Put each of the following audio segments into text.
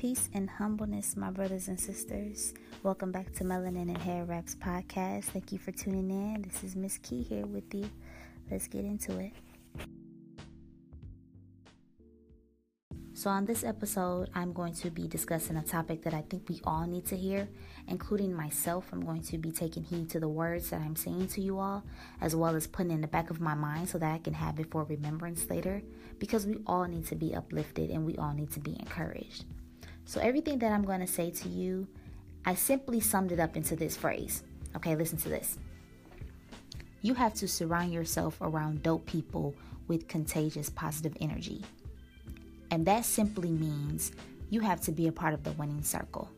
Peace and humbleness, my brothers and sisters. Welcome back to Melanin and Hair Wraps podcast. Thank you for tuning in. This is Miss Key here with you. Let's get into it. So, on this episode, I'm going to be discussing a topic that I think we all need to hear, including myself. I'm going to be taking heed to the words that I'm saying to you all, as well as putting in the back of my mind so that I can have it for remembrance later, because we all need to be uplifted and we all need to be encouraged. So, everything that I'm going to say to you, I simply summed it up into this phrase. Okay, listen to this. You have to surround yourself around dope people with contagious positive energy. And that simply means you have to be a part of the winning circle.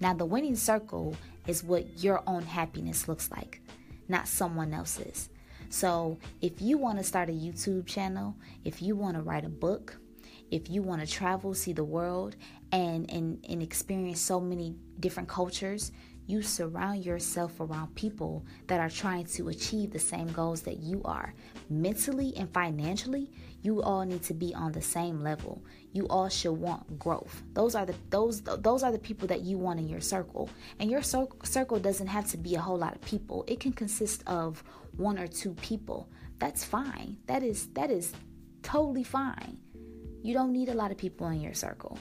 Now, the winning circle is what your own happiness looks like, not someone else's. So, if you want to start a YouTube channel, if you want to write a book, if you want to travel, see the world, and, and, and experience so many different cultures, you surround yourself around people that are trying to achieve the same goals that you are. Mentally and financially, you all need to be on the same level. You all should want growth. Those are the those those are the people that you want in your circle. And your circle doesn't have to be a whole lot of people. It can consist of one or two people. That's fine. That is that is totally fine. You don't need a lot of people in your circle.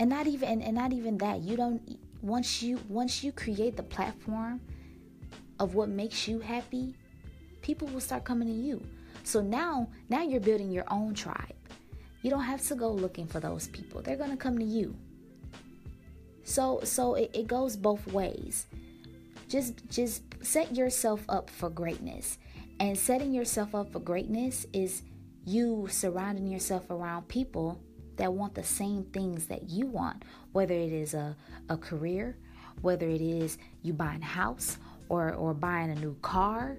And not even and, and not even that. You don't once you once you create the platform of what makes you happy people will start coming to you. So now now you're building your own tribe. You don't have to go looking for those people. They're to come to you. So so it, it goes both ways. Just just set yourself up for greatness. And setting yourself up for greatness is you surrounding yourself around people that want the same things that you want, whether it is a, a career, whether it is you buying a house or, or buying a new car.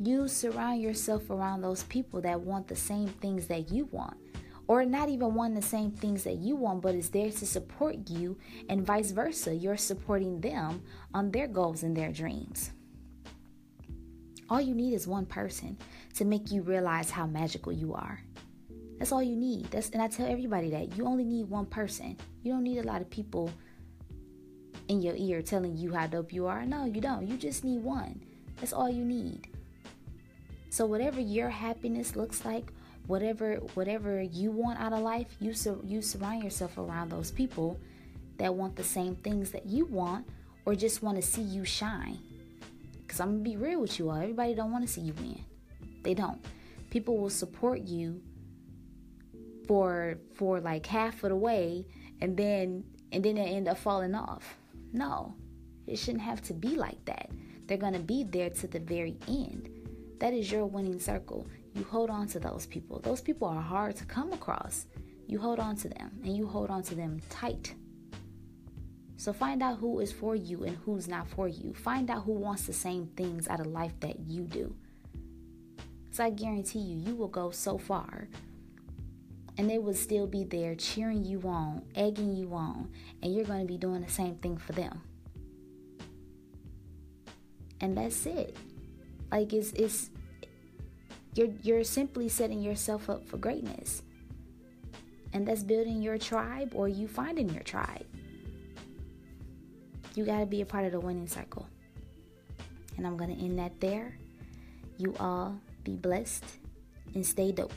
You surround yourself around those people that want the same things that you want. Or not even want the same things that you want, but is there to support you, and vice versa. You're supporting them on their goals and their dreams. All you need is one person to make you realize how magical you are. That's all you need. That's and I tell everybody that you only need one person. You don't need a lot of people in your ear telling you how dope you are. No, you don't. You just need one. That's all you need. So whatever your happiness looks like, whatever whatever you want out of life, you sur- you surround yourself around those people that want the same things that you want or just want to see you shine. Cuz I'm going to be real with you all. Everybody don't want to see you win. They don't. People will support you for for like half of the way and then and then they end up falling off. No. It shouldn't have to be like that. They're going to be there to the very end. That is your winning circle. You hold on to those people. Those people are hard to come across. You hold on to them and you hold on to them tight. So find out who is for you and who's not for you. Find out who wants the same things out of life that you do. So I guarantee you, you will go so far and they will still be there cheering you on, egging you on, and you're going to be doing the same thing for them. And that's it. Like it's it's you're you're simply setting yourself up for greatness. And that's building your tribe or you finding your tribe. You got to be a part of the winning circle. And I'm going to end that there. You all be blessed and stay dope.